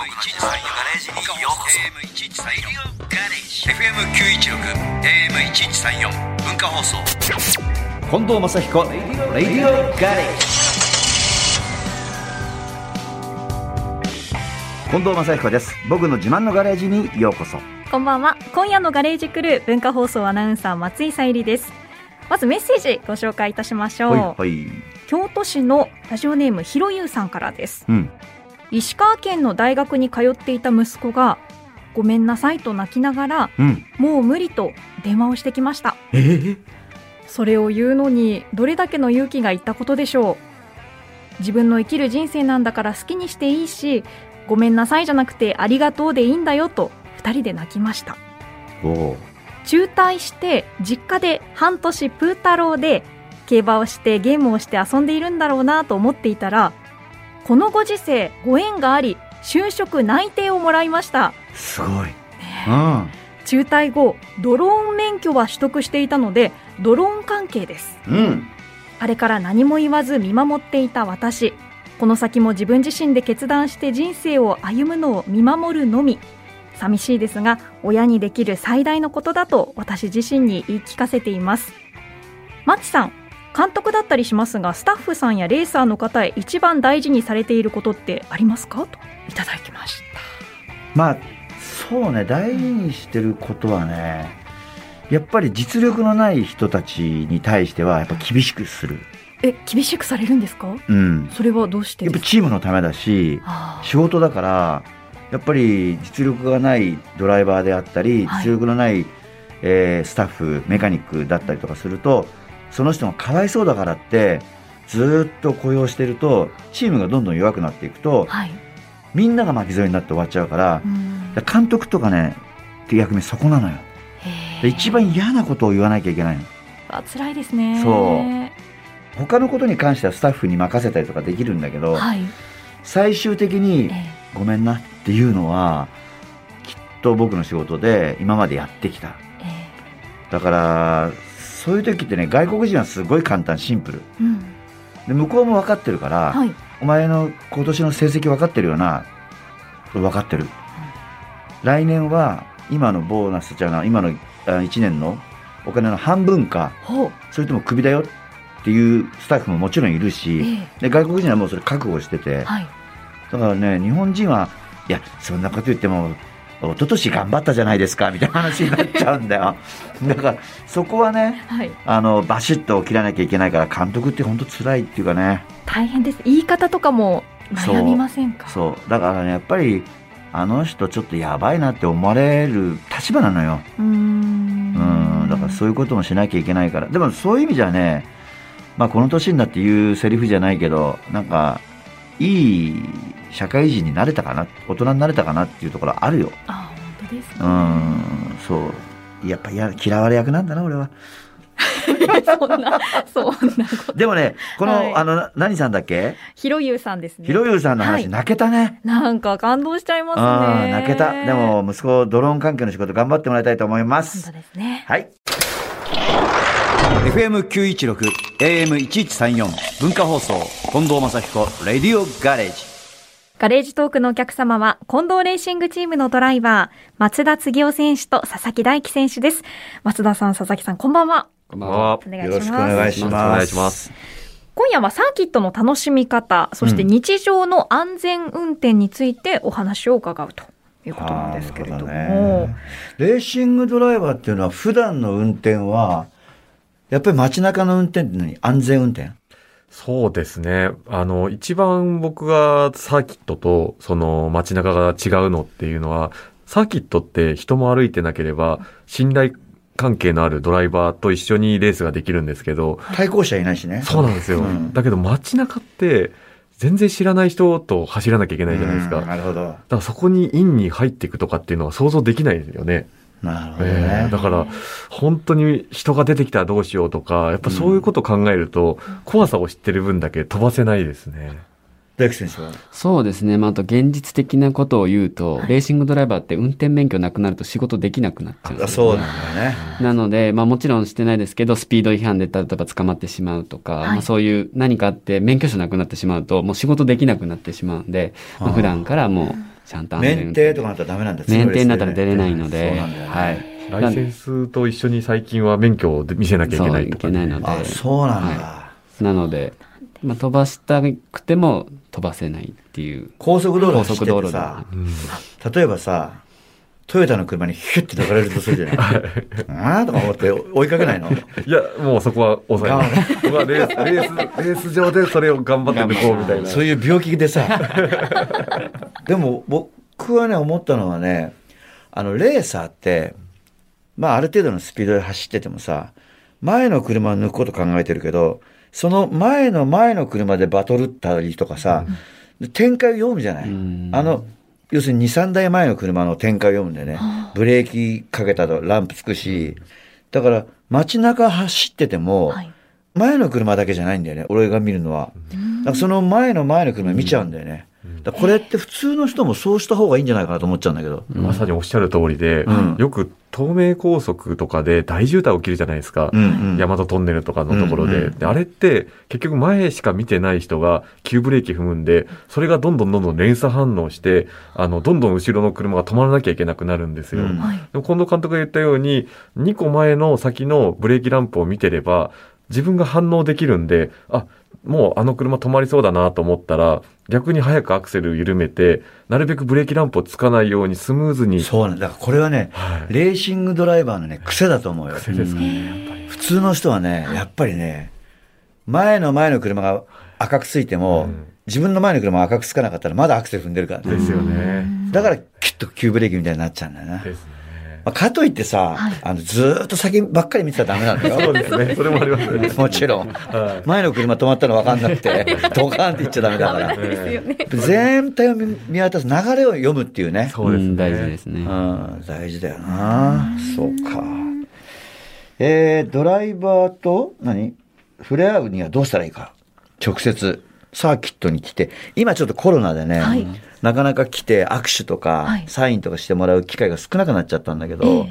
ガレージによ。うこそ AM1134 ガレージ FM916 AM1134 文化放送近藤正彦レディオガレージ近藤正彦です。僕の自慢のガレージにようこそ。こんばんは。今夜のガレージクルー文化放送アナウンサー松井さゆりです。まずメッセージご紹介いたしましょう、はいはい。京都市のラジオネームひろゆうさんからです。うん石川県の大学に通っていた息子がごめんなさいと泣きながらうん。もう無理と電話をしてきました。えー、それを言うのにどれだけの勇気がいったことでしょう。自分の生きる人生なんだから好きにしていいしごめんなさいじゃなくてありがとうでいいんだよと2人で泣きました。中退して実家で半年プー太郎で競馬をしてゲームをして遊んでいるんだろうなと思っていたらこのご時世ご縁があり就職内定をもらいました。すごい。うん。中退後ドローン免許は取得していたのでドローン関係です。うん。あれから何も言わず見守っていた私。この先も自分自身で決断して人生を歩むのを見守るのみ。寂しいですが親にできる最大のことだと私自身に言い聞かせています。マッチさん監督だったりしますがスタッフさんやレーサーの方へ一番大事にされていることってありますか？といただきました。まあそうね大事にしてることはねやっぱり実力のない人たちに対してはやっぱ厳しくする。え厳しくされるんですか？うん。それはどうしてやっぱチームのためだしあ。仕事だからやっぱり実力がないドライバーであったり、はい。実力のない、えースタッフメカニックだったりとかするとその人がかわいそうだからってずーっと雇用してるとチームがどんどん弱くなっていくとーはい。みんなが巻き添えになって終わっちゃうから監督とかねって役目そこなのよ。一番嫌なことを言わなきゃいけないの。あ辛いですね。そう。他のことに関してはスタッフに任せたりとかできるんだけど、はい、最終的にえ「ごめんな」っていうのはきっと僕の仕事で今までやってきた。だからそういう時ってね外国人はすごい簡単シンプル。ーうん。で向こうも分かってるから、はい。お前の今年の成績分かってるよな。分かってる、来年は今のボーナスじゃない今の1年のお金の半分かそれともクビだよ？っていうスタッフももちろんいるえし、ーで外国人はもうそれ覚悟してて、はい。だからね、日本人は、いや、そんなこと言っても、一昨年頑張ったじゃないですか、みたいな話になっちゃうんだよ。だから、そこはね、はいあの、バシッと切らなきゃいけないから、監督って本当辛いっていうかね。大変です言い方とかも悩みませんか？そう。だからね、やっぱり、あの人ちょっとやばいなって思われる立場なのよ。うん。だからそういうこともしなきゃいけないから。でもそういう意味じゃね、まあこの年になって言うセリフじゃないけど、なんか、いい社会人になれたかな、大人になれたかなっていうところあるよ。あ本当ですねうん、そう。やっぱや嫌われ役なんだな、俺は。そんなそんなことでもね、この、はいあの、何さんだっけ？ひろゆうさんですねひろゆうさんの話、はい泣けたね。なんか感動しちゃいますうん、ね泣けた。でも、息子、ドローン関係の仕事頑張ってもらいたいと思いま本す当。ですねはい。FM916、AM1134、文化放送、近藤正彦、レディオガレージ。ガレージトークのお客様は、近藤レーシングチームのドライバー、松田継夫選手と佐々木大樹選手です。松田さん、佐々木さん、こんばんは。こんばんは。お願いよろしくおします。願いします。お願いします。今夜はサーキットの楽しみ方、そしてうん日常の安全運転についてお話を伺うということなんですけれども。レーシングドライバーっていうのは、普段の運転は、やっぱり街中の運転って何？安全運転？そうですね。あの、一番僕がサーキットとその街中が違うのっていうのは、サーキットって人も歩いてなければ、信頼関係のあるドライバーと一緒にレースができるんですけど、対向車いないしね。そうなんですよ。うんだけど街中って、全然知らない人と走らなきゃいけないじゃないですか。なるほど。らそこにインに入っていくとかっていうのは想像できないですよね。なるほどえね。えだから、本当に人が出てきたらどうしようとか、やっぱそういうことを考えると、怖さを知ってる分だけ飛ばせないですね。大樹選手は？そうですね。まあ、あと現実的なことを言うと、レーシングドライバーって運転免許なくなると仕事できなくなっちゃうんですよ、そうなんだよね。なので、まあもちろんしてないですけど、スピード違反で例えば捕まってしまうとか、はいまあそういう何かあって免許証なくなってしまうと、もう仕事できなくなってしまうので、まあ、普段からもちゃんと免転停とかなったらダメなんだ。免停になったら出れないので、そうなんだよね。はい。ライセンスと一緒に最近は免許を見せなきゃいけないとか、そういけないのであそうなんだ、はなので、まあ、飛ばしたくても飛ばせないっていう。高速道路高速道路てさうん。例えばさトヨタの車にヒュッて抜かれるとするじゃない。ああとか思って追いかけないの。いや、もうそこは抑え ます。僕はレース、レース、レース上でそれを頑張って抜こうみたいな。そういう病気でさ。でも僕はね思ったのはねあのレーサーってまあある程度のスピードで走っててもさ前の車を抜くこと考えてるけどその前の前の車でバトルったりとかさ、展開を読むじゃない、うん。あの要するに2、3台前の車の展開を読むんでね、ブレーキかけたとランプつくし、だから街中走ってても、はい。前の車だけじゃないんだよね、俺が見るのは。その前の前の車見ちゃうんだよね。これって普通の人もそうした方がいいんじゃないかなと思っちゃうんだけど。まさにおっしゃる通りで、うん。よく東名高速とかで大渋滞起きるじゃないですか。うんうん。大和トンネルとかのところで,、うんうん。であれって結局前しか見てない人が急ブレーキ踏むんでそれがどんどんどんどん連鎖反応してあのどんどん後ろの車が止まらなきゃいけなくなるんですよ。うん。はい。でも近藤監督が言ったように2個前の先のブレーキランプを見てれば自分が反応できるんであもうあの車止まりそうだなと思ったら逆に早くアクセル緩めてなるべくブレーキランプをつかないようにスムーズに。そうなんだ。だからこれはね、はいレーシングドライバーのね、癖だと思うよ。癖ですかね、やっぱり。普通の人はね、やっぱりね、前の前の車が赤くついても、うん自分の前の車が赤くつかなかったらまだアクセル踏んでるからね。ですよね。だから、キュッと急ブレーキみたいになっちゃうんだよな。ですね。まあ、かといってさ、はいあのずーっと先ばっかり見てたらダメなんだよ。そうですね。それもありますね。もちろん。はい前の車止まったの分かんなくて、ドカーンって言っちゃダメだから。ですよね。全体を見見渡す流れを読むっていうね。そうですね。ん大事ですね。うん、大事だよな。そうか。えー、ドライバーと、何？触れ合うにはどうしたらいいか。直接、サーキットに来て、今ちょっとコロナでね、はいなかなか来て握手とか、はい。サインとかしてもらう機会が少なくなっちゃったんだけど、ええ。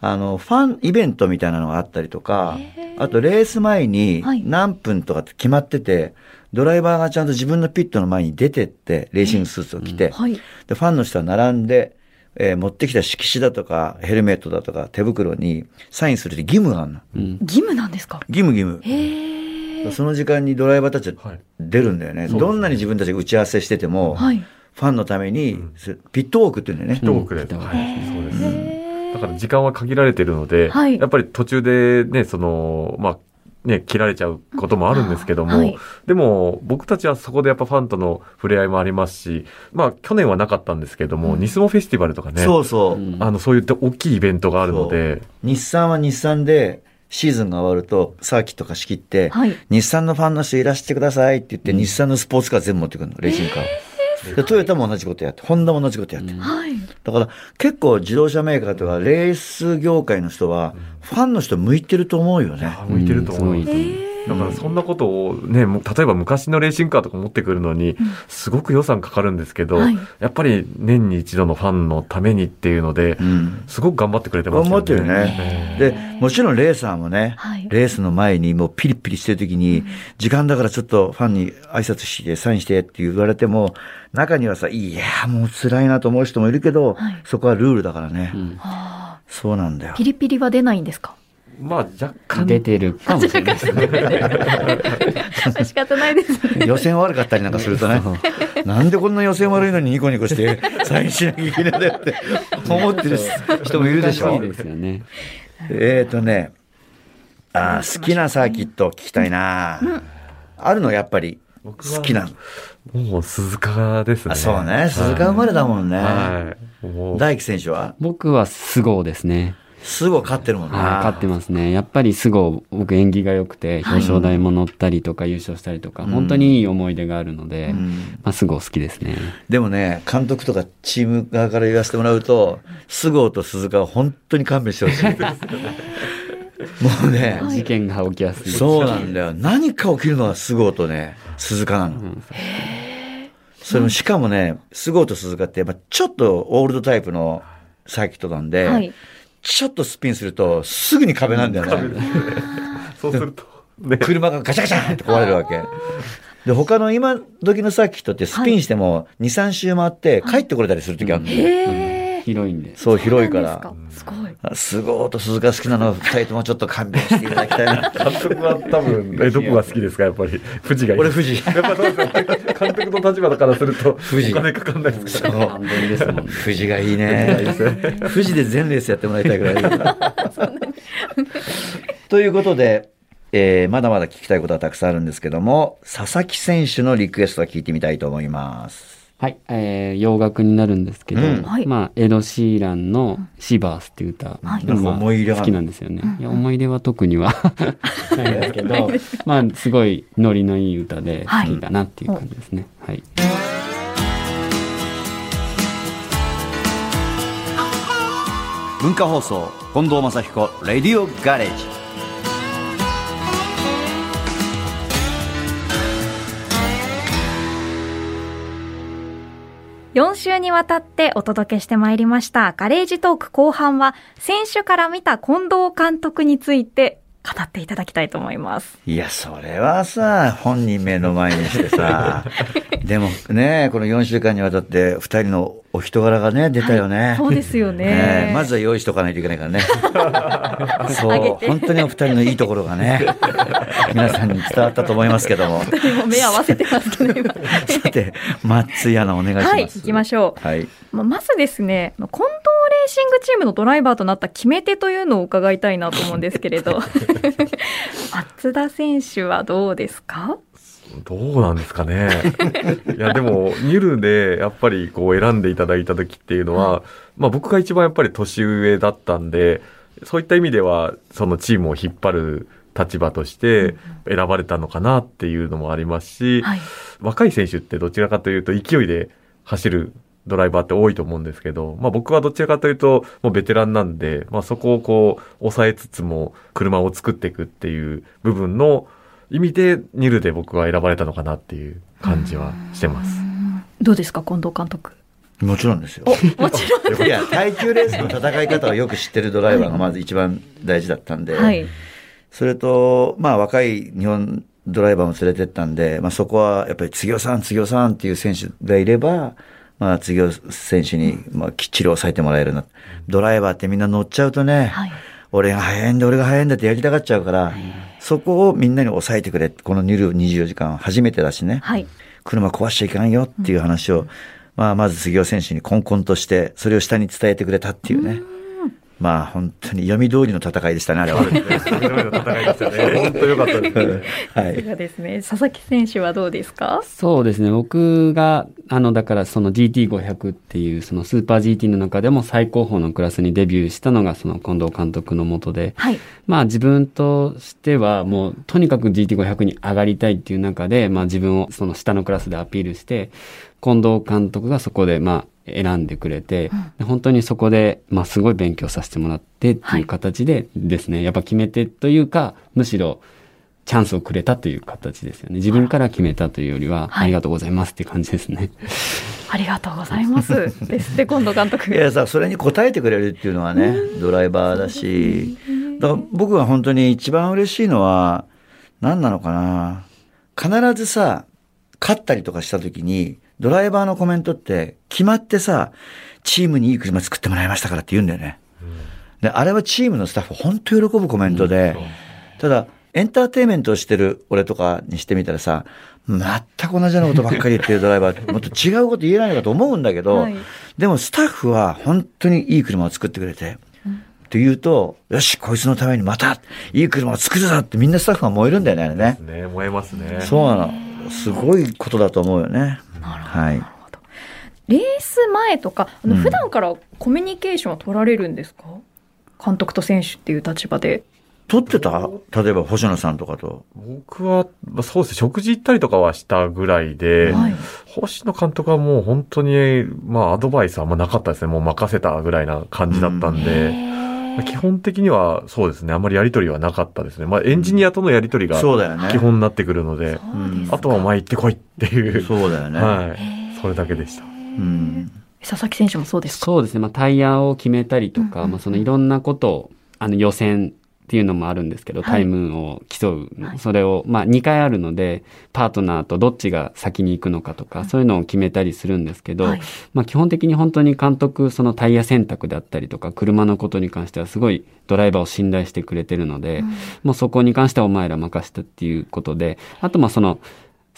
あの、ファンイベントみたいなのがあったりとか、あとレース前にはい。何分とかって決まってて、ドライバーがちゃんと自分のピットの前に出てって、レーシングスーツを着て、はい。で、ファンの人は並んで、えー持ってきた色紙だとか、ヘルメットだとか、手袋にサインするって義務があるの。うん。義務なんですか？義務義務。その時間にドライバーたちははい。出るんだよね。どんなに自分たちが打ち合わせしてても、はい。ファンのために、ピットウォークって言うんだよね。人をくれ。うんはい、そうです。へだから時間は限られてるので、はい。やっぱり途中でね、その、まあ、ね、切られちゃうこともあるんですけども、はい。でも僕たちはそこでやっぱファンとの触れ合いもありますし、まあ去年はなかったんですけども、ニスモフェスティバルとかね、そうそう。うん。あのそういった大きいイベントがあるので、日産は日産で、シーズンが終わると、サーキット貸し切って、はい。日産のファンの人いらしてくださいって言って、日産のスポーツカー全部持ってくるの、レーシングカー。を。でトヨタも同じことやって、ホンダも同じことやって。はい。だから結構自動車メーカーとかレース業界の人は、ファンの人向いてると思うよね。あ向いてると思うだからそんなことをね、例えば昔のレーシングカーとか持ってくるのに、すごく予算かかるんですけど、はいやっぱり年に一度のファンのためにっていうので、うん。すごく頑張ってくれてますよね。頑張ってるね。で、もちろんレーサーもね、はいレースの前にもうピリピリしてる時に、時間だからちょっとファンに挨拶して、サインしてって言われても、中にはさ、いや、もう辛いなと思う人もいるけど、はいそこはルールだからね。そうなんだよピ。リピリは出ないんですか？まあ若干。出てるかもしれないですね。仕方ないですね。予選悪かったりなんかするとね、なんでこんな予選悪いのにニコニコしてサインしなきゃいけないんだよって 思ってる人もいるでしょ。ですよね。えーとね、あー好きなサーキット聞きたいな、あるのやっぱり僕は好きなの。もう鈴鹿ですね。あそうね、鈴鹿生まれだもんね。はい。大輝選手は？僕はスゴーですね。すぐ勝ってるもんね。はい、勝ってますね。やっぱりスゴー、僕演技が良くて、表彰台も乗ったりとか優勝したりとか、本当にいい思い出があるので、んまあ、スゴー好きですね。でもね、監督とかチーム側から言わせてもらうと、菅生と鈴鹿は本当に勘弁してほしい。もうね、事件が起きやすい。そうなんだよ。何か起きるのは菅生とね、鈴鹿なの。んそれもしかもね、菅生と鈴鹿って、まあ、ちょっとオールドタイプのサーキットなんで、はい。ちょっとスピンするとすぐに壁なんだよね。そうすると、ね。車がガチャガチャンって壊れるわけ。で、他の今時のサーキットってスピンしても2、3周回って帰ってこれたりする時あるのよへえ。広いんで。そう、広いから。すかすごい。あすごいと鈴が好きなのは二人ともちょっと勘弁していただきたい？な。監督は多分、え、どこが好きですか？やっぱり。富士がいい。俺、富士。やっぱそうです。監督の立場だからすると、富士お金かかんないですから。そう完全ですもんね。富士がいいね。富士で全レースやってもらいたいぐらい。ということで、えーまだまだ聞きたいことはたくさんあるんですけども、佐々木選手のリクエストは聞いてみたいと思います。はい、えー洋楽になるんですけど、うんはいまあ、エド・シーランのシバースっていう歌、はいまあなんか思い入れがある好きなんですよね。いや、思い出は特には ないんですけど、まあ、すごいノリのいい歌で好きだなっていう感じですね。はい。文化放送、近藤正彦、レディオガレージ。4週にわたってお届けしてまいりましたガレージトーク後半は選手から見た近藤監督について語っていただきたいと思います。いや、それはさ、本人目の前にしてさ、でもね、この4週間にわたって二人のお人柄がね、出たよね。そうですよね。ねえまずは用意しとかないといけないからね。そう、本当にお二人のいいところがね、皆さんに伝わったと思いますけども。もう目合わせてますけど、今さて、松井アナお願いします。はい、行きましょう。はい。まずですね、まあ近藤レーシングチームのドライバーとなった決め手というのを伺いたいなと思うんですけれど、松田選手はどうですか？どうなんですかね。いや、でも、ニュルで、やっぱりこう選んでいただいた時っていうのは、まあ僕が一番やっぱり年上だったんで、そういった意味では、そのチームを引っ張る立場として選ばれたのかなっていうのもありますし、はい。若い選手ってどちらかというと勢いで走るドライバーって多いと思うんですけど、まあ僕はどちらかというともうベテランなんで、まあそこをこう抑えつつも車を作っていくっていう部分の意味でニルで僕は選ばれたのかなっていう感じはしてます。どうですか、近藤監督？もちろんですよ。もちろん。いや、耐久レースの戦い方をよく知ってるドライバーがまず一番大事だったんで、はい。それと、まあ若い日本ドライバーも連れてったんで、まあそこはやっぱり次尾さん、次尾さんっていう選手がいれば、まあ次尾選手にまあきっちり抑えてもらえるな。ドライバーってみんな乗っちゃうとね、はい。俺が速いんだ、俺が速いんだってやりたがっちゃうから、そこをみんなに抑えてくれ。このニル24時間は初めてだしね。はい。車壊しちゃいかんよっていう話を、まあ、まず杉尾選手にコンコンとして、それを下に伝えてくれたっていうね。まあ、本当に読み通りの戦いでしたね、あれは。戦いでしたね。本当良かったです。はい。ですね。佐々木選手はどうですか？そうですね。僕が、あの、だからその GT500 っていう、そのスーパー GT の中でも最高峰のクラスにデビューしたのが、その近藤監督のもとで、はい。まあ自分としてはもうとにかく GT500 に上がりたいっていう中で、まあ自分をその下のクラスでアピールして、近藤監督がそこでまあ選んでくれて、で本当にそこでまあすごい勉強させてもらってっていう形でですね、やっぱ決め手というか、むしろチャンスをくれたという形ですよね。自分から決めたというよりは、はいありがとうございますっていう感じですね。ありがとうございます。ですって、近藤監督。いやさ、それに応えてくれるっていうのはね、ドライバーだし、だから僕は本当に一番嬉しいのは、何なのかな。必ずさ、勝ったりとかした時に、ドライバーのコメントって決まってさ、チームにいい車作ってもらいましたからって言うんだよね。で、あれはチームのスタッフ本当喜ぶコメントで、ただ、エンターテインメントをしてる俺とかにしてみたらさ、全く同じようなことばっかり言ってるドライバーって もっと違うこと言えないのかと思うんだけど、はいでもスタッフは本当にいい車を作ってくれて、って言うと、よし、こいつのためにまたいい車を作るぞってみんなスタッフが燃えるんだよね、あれね。ね、燃えますね。そうなの。すごいことだと思うよね。はい。レース前とか、あのうん普段からコミュニケーションは取られるんですか、監督と選手っていう立場で。撮ってた？例えば星野さんとかと。僕は、まあそうですね、食事行ったりとかはしたぐらいで、はい。星野監督はもう本当に、まあアドバイスはあんまなかったですね。もう任せたぐらいな感じだったんで、まあ基本的にはそうですね、あんまりやりとりはなかったですね。まあエンジニアとのやりとりがそうだよね。基本になってくるので、そうんあとはお前行ってこいっていう。そうだよね。はい。それだけでした。うん。佐々木選手もそうですか？そうですね。まあ、タイヤを決めたりとか、まあ、そのいろんなことを、あの予選っていうのもあるんですけど、はい。タイムを競うの、はい。それを、まあ、2回あるので、パートナーとどっちが先に行くのかとか、そういうのを決めたりするんですけど、はい。まあ、基本的に本当に監督、そのタイヤ選択だったりとか、車のことに関してはすごいドライバーを信頼してくれてるので、もうそこに関してはお前ら任せたっていうことで、あとまあその、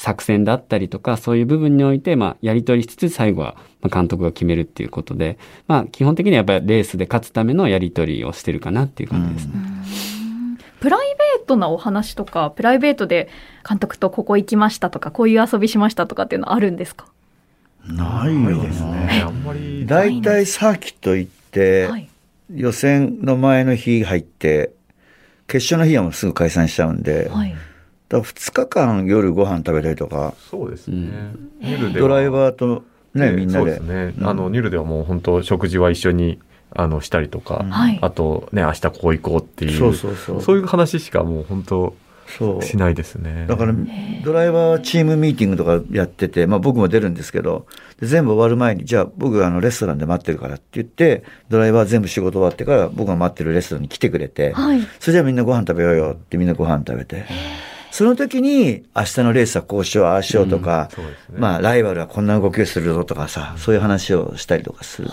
作戦だったりとか、そういう部分において、まあ、やり取りしつつ、最後は、まあ、監督が決めるっていうことで、まあ、基本的にはやっぱりレースで勝つためのやり取りをしてるかなっていう感じですね。プライベートなお話とかプライベートで監督とここ行きましたとかこういう遊びしましたとかっていうのあるんですか？ないよですな。ね。あんまり。大体サーキット行って、はい予選の前の日入って、決勝の日はもうすぐ解散しちゃうんで、はいだから2日間夜ご飯食べたりとか、そうですね。ニルでは。ドライバーとね、ええみんなで。そうですね。うん。あの、ニルではもう本当食事は一緒に、あの、したりとか、はい。あとね、明日ここ行こうっていう、そうそうそう。そういう話しかもう本当そう。しないですね。だから、ドライバーはチームミーティングとかやってて、まあ僕も出るんですけど、で全部終わる前に、じゃあ僕があのレストランで待ってるからって言って、ドライバー全部仕事終わってから僕が待ってるレストランに来てくれて、はい。それじゃあみんなご飯食べようよってみんなご飯食べて、その時に明日のレースはこうしよう、ああしようとか、そうですね。まあライバルはこんな動きをするぞとかさ、そういう話をしたりとかする。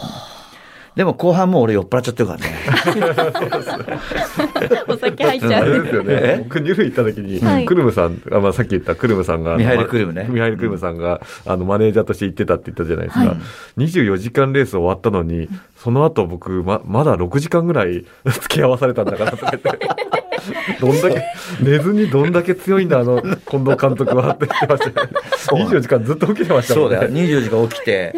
でも後半もう俺酔っ払っちゃってるからね。お酒入っちゃあれうですよね。僕、ニュル行った時に、はいクルムさん、あまあ、さっき言ったクルムさんが、ミハイルクルムねまミハイルクルムさんが、あの、マネージャーとして行ってたって言ったじゃないですか。はい24時間レース終わったのに、その後僕、ま、まだ6時間ぐらい付き合わされたんだからとか言って。どんだけ、寝ずにどんだけ強いんだ、あの、近藤監督はって言ってましたよね。24時間ずっと起きてましたもんね。そうだよ。24時間起きて、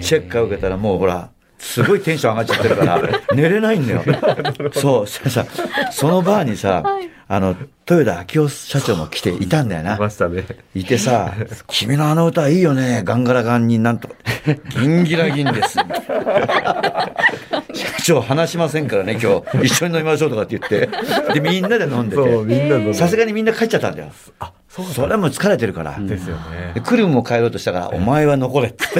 チェックを受けたらもうほら、すごいテンション上がっちゃってるから、寝れないんだよ。そう、そさ、そのバーにさ、あの、豊田明夫社長も来ていたんだよな。いましたね。いてさ、君のあの歌いいよね、ガンガラガンになんとか、ギンギラギンです。社長話しませんからね、今日。一緒に飲みましょうとかって言って。で、みんなで飲んでそう、みて。んなの。さすがにみんな帰っちゃったんだよ。あ、そうそれはもう疲れてるから。ですよね。でクルムも帰ろうとしたから、お前は残れって。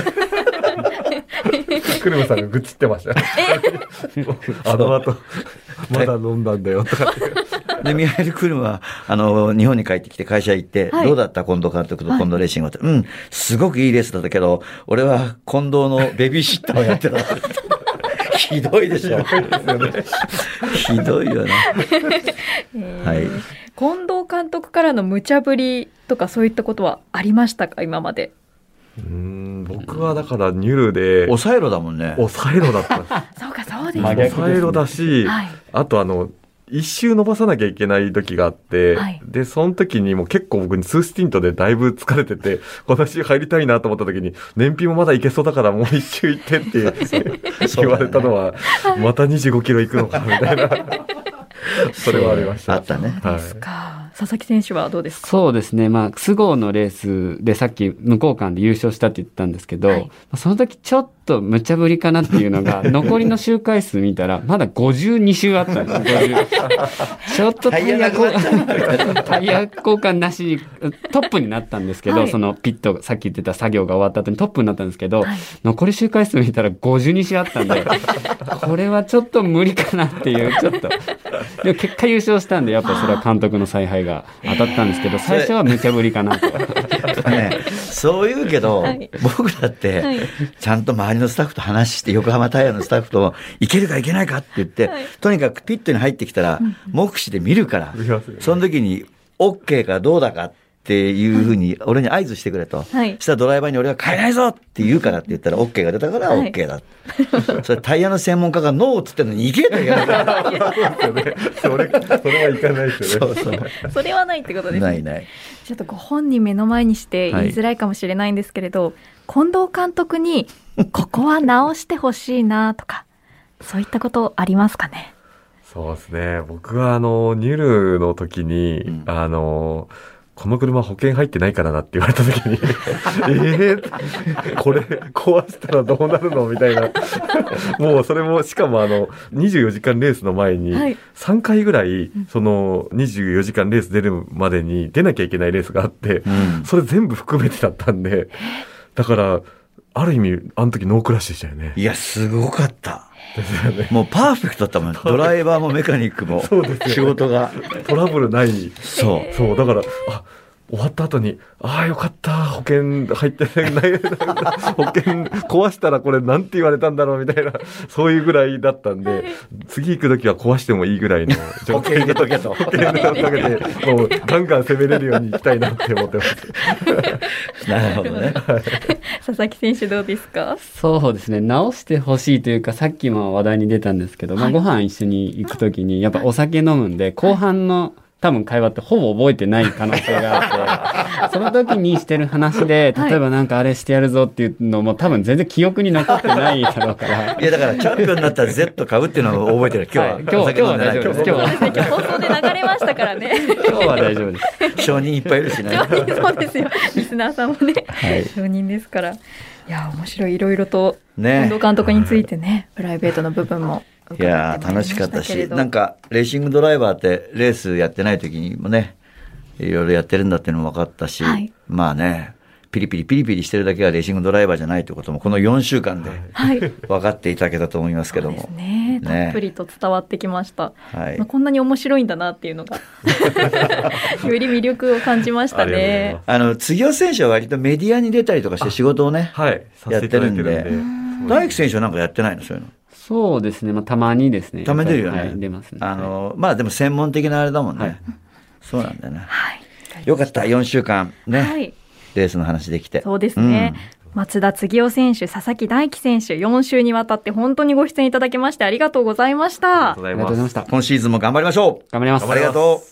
クルムさんが愚痴ってましたよ。あの後、まだ飲んだんだよとかって。で、ミハイル・クルムは、あの、日本に帰ってきて会社行って、はいどうだった近藤監督と近藤レーシングはって、うん、すごくいいレースだったけど、俺は近藤のベビーシッターをやってた。ひどいでしょ。ひどいよね。はい。近藤監督からの無茶ぶりとかそういったことはありましたか？今までうーん、僕はだからニュルで、抑えろだもんね。抑えろだった。そうかそうです真ね逆抑えろだし、はいあとあの、一周伸ばさなきゃいけない時があって、はいで、その時にもう結構僕に2スティントでだいぶ疲れてて、この週入りたいなと思った時に、燃費もまだいけそうだからもう一周行ってって 言われたのは、また25キロ行くのかみたいな。それはありました。あったねはい。佐々木選手はどうですか？そうですね。まあ、菅生のレースでさっき向こう間で優勝したって言ったんですけど、はい。まあその時ちょっと無茶ぶりかなっていうのが、残りの周回数見たら、まだ52周あったんですよ。50 ちょっとタイヤ交換、タイヤ交換。なしにトップになったんですけど、はい。そのピット、さっき言ってた作業が終わった後にトップになったんですけど、はい。残り周回数見たら52周あったんで、これはちょっと無理かなっていう、ちょっと。でも結果優勝したんで、やっぱそれは監督の采配が当たったんですけど、最初は無茶ぶりかなと。ね、そう言うけど、はい。僕だって、はい。ちゃんと周りのスタッフと話して、横浜タイヤのスタッフと、いけるかいけないかって言って、はい。とにかくピットに入ってきたら、目視で見るからその時に、OK かどうだかっていうふうに、俺に合図してくれと。はいしたらドライバーに俺は変えないぞって言うからって言ったら、OK が出たからはい OK だ。それタイヤの専門家がノーっつってんのに、いけと言われたら。そうですよね。それ、それはいかないですよね。そうそう。それはないってことですねないない。ちょっとご本人目の前にして言いづらいかもしれないんですけれど、近藤監督に ここは直してほしいなとかそういったことありますかね？そうですね。僕はあの、ニュルの時に、うんあの、この車保険入ってないからなって言われた時に、えー、これ壊したらどうなるの？みたいな。もうそれも、しかもあの、24時間レースの前にはい、3回ぐらい、その24時間レース出るまでに出なきゃいけないレースがあって、うんそれ全部含めてだったんで、だから、ある意味、あの時ノークラッシュでしたよね。いや、すごかった。もうパーフェクトだったもん。ドライバーもメカニックも仕事が。トラブルない。そう。そう、だから、あ、終わった後に、ああ、よかった、保険入ってない、保険壊したらこれなんて言われたんだろうみたいな、そういうぐらいだったんで、次行く時は壊してもいいぐらいの保険入れとけと。保険のおかげで、もうガンガン攻めれるように行きたいなって思ってます。なるほどね。佐々木選手どうですか？そうですね。直してほしいというか、さっきも話題に出たんですけど、まあ、ご飯一緒に行くときに、やっぱお酒飲むんで、後半の多分会話ってほぼ覚えてない可能性があって、その時にしてる話で、例えばなんかあれしてやるぞっていうのも多分全然記憶に残ってないだろうから。いや、だからチャンピオンになったら Z 買うっていうのを覚えてる。今日は。はい今日は今日は大丈夫です今日はそうですね今日放送で流れましたからね今日は大丈夫です。承認いっぱいいるしね。そうですよリスナーさんもね、はい承認ですからいや面白いいろいろとね近藤監督についてねプライベートの部分もいやー楽しかったし、なんか、レーシングドライバーって、レースやってない時にもね、いろいろやってるんだっていうのも分かったし、はい。まあね、ピリピリピリピリしてるだけがレーシングドライバーじゃないということも、この4週間ではい。分かっていただけたと思いますけども。ね。たっぷりと伝わってきました、はい。まあ、こんなに面白いんだなっていうのが より魅力を感じましたね。あの、杉尾選手は割とメディアに出たりとかして仕事をね、はい、させてるんで。大輝選手はなんかやってないの？そういうの。そうですね。まあ、たまにですね。たまに出るよね。はい、出ますね。あの、まあでも専門的なあれだもんね。はいそうなんだよね。はいよかった、4週間ね、はいレースの話できて。そうですね。松田継夫選手、佐々木大樹選手、4週にわたって本当にご出演いただきましてありがとうございましたありがとう。ござあいま。りがとうございますした。今シーズンも頑張りましょう頑張ります。ありがと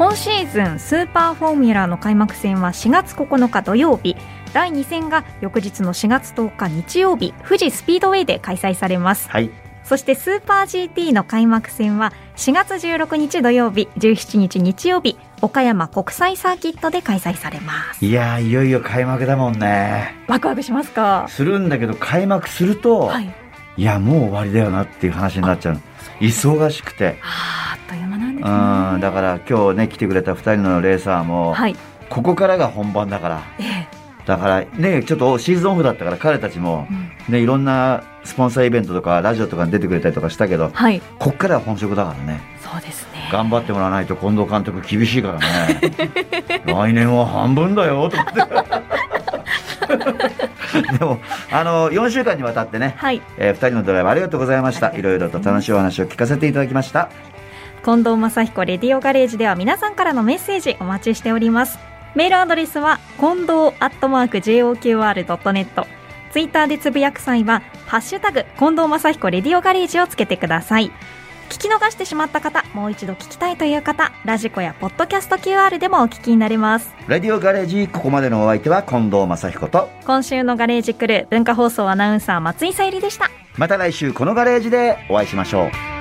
今シーズンスーパーフォーミュラーの開幕戦は4月9日土曜日第2戦が翌日の4月10日日曜日富士スピードウェイで開催されますう。はい。そしてスーパー GT の開幕戦は4月16日土曜日17日日曜日岡山国際サーキットで開催されますいやー、いよいよ開幕だもんね。ワクワクしますか？するんだけど、開幕すると、はいい、や、もう終わりだよなっていう話になっちゃうの。忙しくて。あーあうんだから今日ね、来てくれた2人のレーサーも、はいここからが本番だから。ええだからね、ちょっとシーズンオフだったから彼たちもう、んね、いろんなスポンサーイベントとかラジオとかに出てくれたりとかしたけど、はいこっからは本職だからね。そうですね頑張ってもらわないと近藤監督厳しいからね。来年は半分だよ、と思って。でも、あの、4週間にわたってね、はいえー、2人のドライバーありがとうございました。いろいろと楽しいお話を聞かせていただきました。近藤正彦レディオガレージでは皆さんからのメッセージお待ちしております。メールアドレスは近藤アットマーク JOQR.net ツイッターでつぶやく際はハッシュタグ近藤正彦レディオガレージをつけてください。聞き逃してしまった方もう一度聞きたいという方ラジコやポッドキャスト QR でもお聞きになれます。ラディオガレージ、ここまでのお相手は近藤正彦と、今週のガレージクルー文化放送アナウンサー松井さゆりでした。また来週このガレージでお会いしましょう。